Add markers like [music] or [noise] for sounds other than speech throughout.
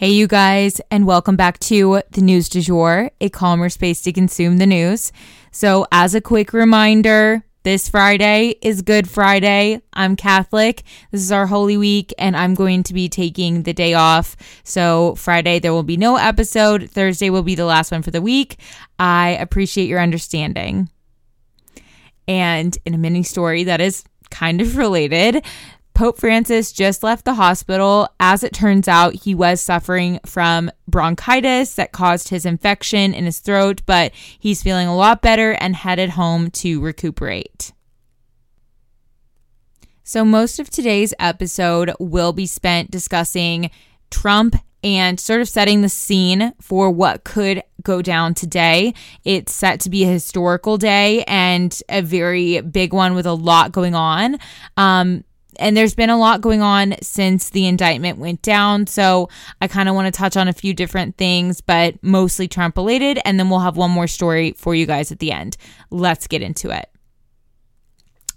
Hey, you guys, and welcome back to the News du Jour, a calmer space to consume the news. So, as a quick reminder, this Friday is Good Friday. I'm Catholic. This is our Holy Week, and I'm going to be taking the day off. So, Friday, there will be no episode. Thursday will be the last one for the week. I appreciate your understanding. And in a mini story that is kind of [laughs] related, Pope Francis just left the hospital. As it turns out, he was suffering from bronchitis that caused his infection in his throat, but he's feeling a lot better and headed home to recuperate. So, most of today's episode will be spent discussing Trump and sort of setting the scene for what could go down today. It's set to be a historical day and a very big one with a lot going on. Um, and there's been a lot going on since the indictment went down. So I kind of want to touch on a few different things, but mostly Trump related. And then we'll have one more story for you guys at the end. Let's get into it.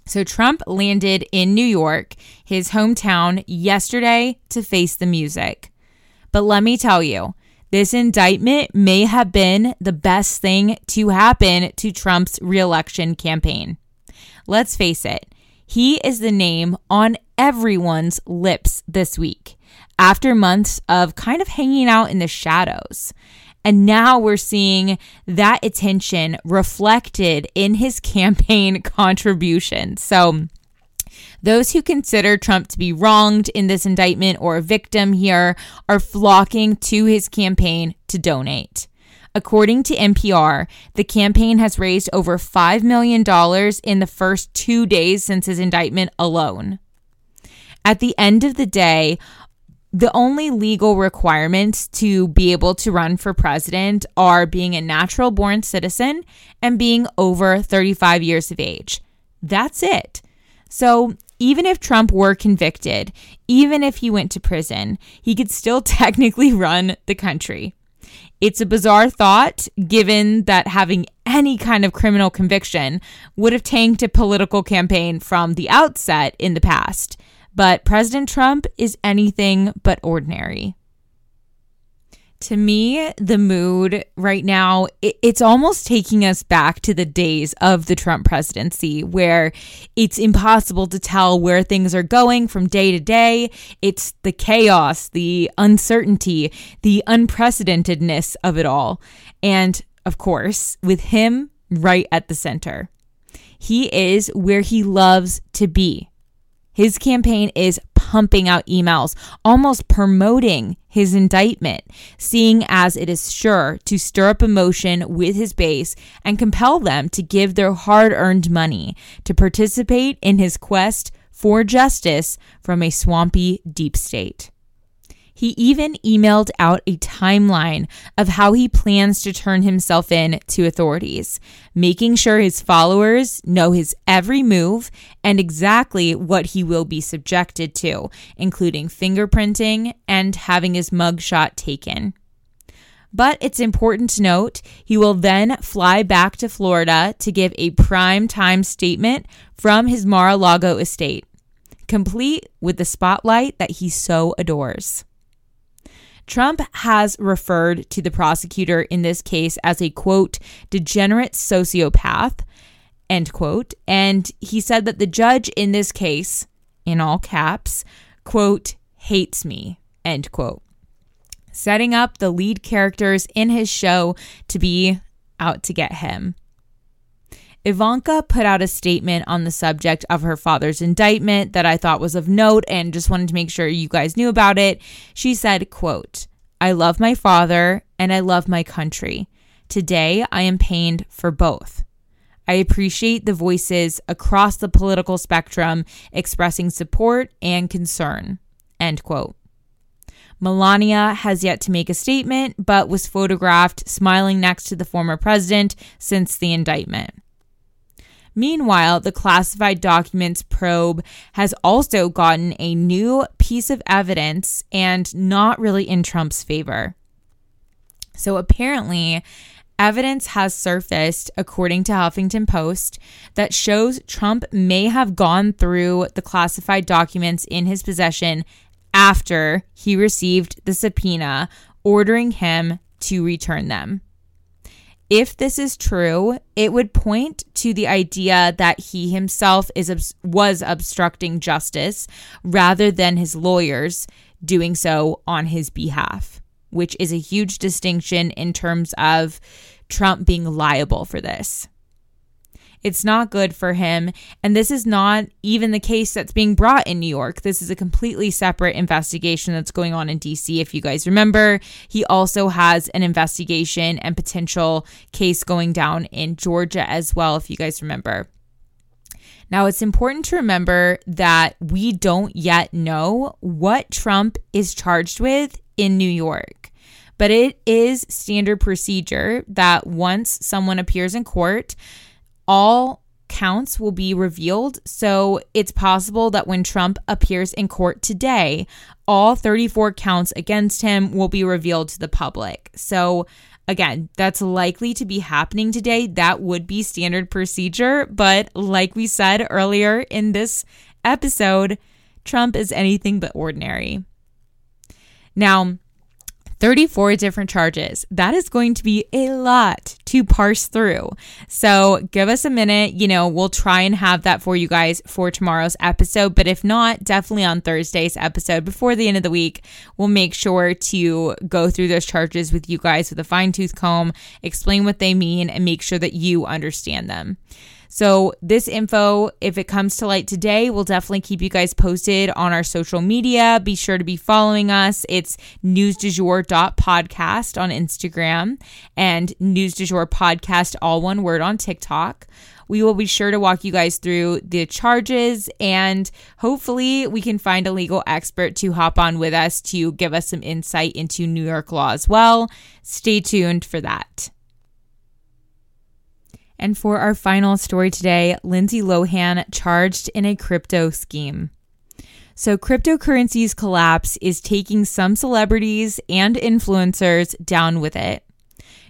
So Trump landed in New York, his hometown, yesterday to face the music. But let me tell you, this indictment may have been the best thing to happen to Trump's reelection campaign. Let's face it, he is the name on everyone's lips this week after months of kind of hanging out in the shadows. And now we're seeing that attention reflected in his [laughs] campaign contributions. So, those who consider Trump to be wronged in this indictment or a victim here are flocking to his campaign to donate. According to NPR, the campaign has raised over $5 million in the first two days since his indictment alone. At the end of the day, the only legal requirements to be able to run for president are being a natural born citizen and being over 35 years of age. That's it. So, even if Trump were convicted, even if he went to prison, he could still [laughs] technically run the country. It's a bizarre thought given that having any kind of criminal conviction would have tanked a political campaign from the outset in the past. But President Trump is anything but ordinary to me, the mood right now, it, it's almost taking us back to the days of the Trump presidency where it's impossible to tell where things are going from day to day. It's the chaos, the uncertainty, the unprecedentedness of it all. And of course, with him right at the center, he is where he loves to be. His campaign is pumping out emails, almost promoting his indictment, seeing as it is sure to stir up emotion with his base and compel them to give their hard earned money to participate in his quest for justice from a swampy deep state. He even emailed out a timeline of how he plans to turn himself in to authorities, making sure his followers know his every move and exactly what he will be subjected to, including fingerprinting and having his mugshot taken. But it's important to note he will then fly back to Florida to give a prime time statement from his Mar a Lago estate, complete with the spotlight that he so adores. Trump has referred to the prosecutor in this case as a quote, degenerate sociopath, end quote. And he said that the judge in this case, in all caps, quote, hates me, end quote. Setting up the lead characters in his show to be out to get him. Ivanka put out a statement on the subject of her father's indictment that I thought was of note and just wanted to make sure you guys knew about it. She said, quote, I love my father and I love my country. Today, I am pained for both. I appreciate the voices across the political spectrum expressing support and concern. End quote. Melania has yet to make a statement, but was photographed smiling next to the former president since the indictment. Meanwhile, the classified documents probe has also gotten a new piece of evidence and not really in Trump's favor. So apparently, evidence has surfaced, according to Huffington Post, that shows Trump may have gone through the classified documents in his possession after he received the subpoena ordering him to return them. If this is true, it would point to the idea that he himself is was obstructing justice rather than his lawyers doing so on his behalf, which is a huge distinction in terms of Trump being liable for this. It's not good for him. And this is not even the case that's being brought in New York. This is a completely separate investigation that's going on in DC. If you guys remember, he also has an investigation and potential case going down in Georgia as well, if you guys remember. Now, it's important to remember that we don't yet know what Trump is charged with in New York. But it is standard procedure that once someone appears in court, all counts will be revealed. So it's possible that when Trump appears in court today, all 34 counts against him will be revealed to the public. So again, that's likely to be happening today. That would be standard procedure. But like we said earlier in this episode, Trump is anything but ordinary. Now, 34 different charges. That is going to be a lot to parse through. So give us a minute. You know, we'll try and have that for you guys for tomorrow's episode. But if not, definitely on Thursday's episode before the end of the week, we'll make sure to go through those charges with you guys with a fine tooth comb, explain what they mean, and make sure that you understand them. So, this info, if it comes to light today, we'll definitely keep you guys posted on our social media. Be sure to be following us. It's newsdujour.podcast on Instagram and news du jour podcast, all one word on TikTok. We will be sure to walk you guys through the charges and hopefully we can find a legal expert to hop on with us to give us some insight into New York law as well. Stay tuned for that. And for our final story today, Lindsay Lohan charged in a crypto scheme. So, cryptocurrency's collapse is taking some celebrities and influencers down with it.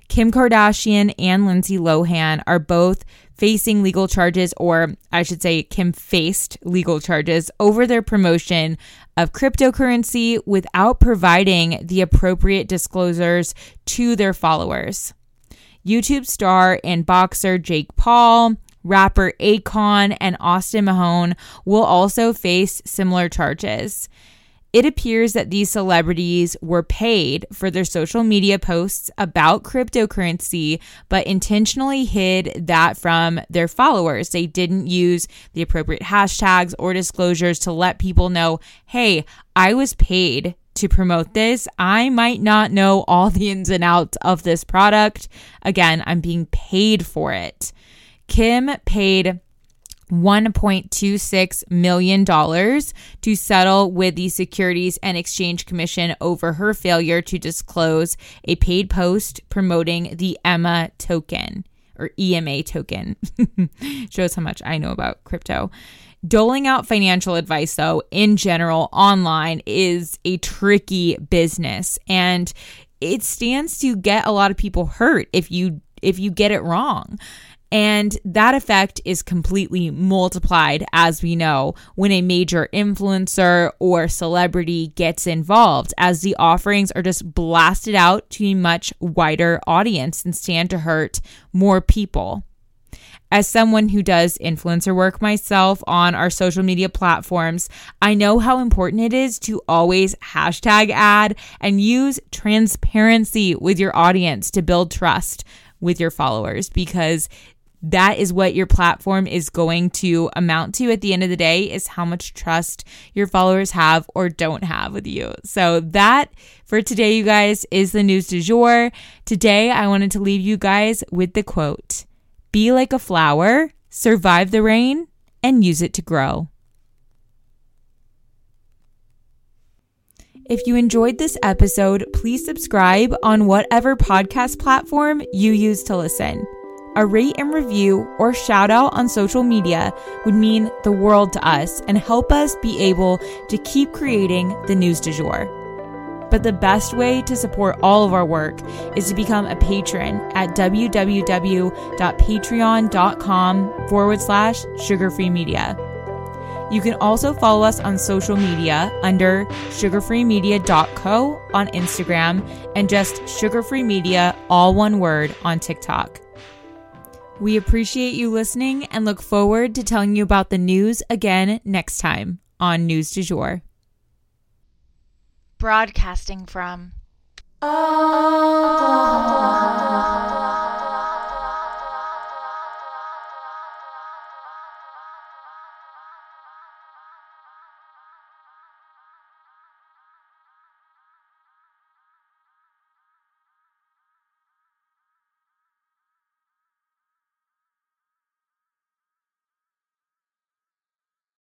Kim Kardashian and Lindsay Lohan are both facing legal charges, or I should say, Kim faced legal charges over their promotion of cryptocurrency without providing the appropriate disclosures to their followers. YouTube star and boxer Jake Paul, rapper Akon, and Austin Mahone will also face similar charges. It appears that these celebrities were paid for their social media posts about cryptocurrency, but intentionally hid that from their followers. They didn't use the appropriate hashtags or disclosures to let people know hey, I was paid to promote this. I might not know all the ins and outs of this product. Again, I'm being paid for it. Kim paid $1.26 million to settle with the Securities and Exchange Commission over her failure to disclose a paid post promoting the EMA token or EMA token. [laughs] Shows how much I know about crypto. Doling out financial advice, though, in general, online is a tricky business and it stands to get a lot of people hurt if you if you get it wrong. And that effect is completely multiplied, as we know, when a major influencer or celebrity gets involved, as the offerings are just blasted out to a much wider audience and stand to hurt more people. As someone who does influencer work myself on our social media platforms, I know how important it is to always hashtag ad and use transparency with your audience to build trust with your followers because that is what your platform is going to amount to at the end of the day is how much trust your followers have or don't have with you. So that for today, you guys, is the news du jour. Today, I wanted to leave you guys with the quote Be like a flower, survive the rain, and use it to grow. If you enjoyed this episode, please subscribe on whatever podcast platform you use to listen. A rate and review or shout out on social media would mean the world to us and help us be able to keep creating the news du jour. But the best way to support all of our work is to become a patron at www.patreon.com forward slash sugarfree media. You can also follow us on social media under sugarfreemedia.co on Instagram and just sugarfree media, all one word, on TikTok. We appreciate you listening and look forward to telling you about the news again next time on News du Jour broadcasting from.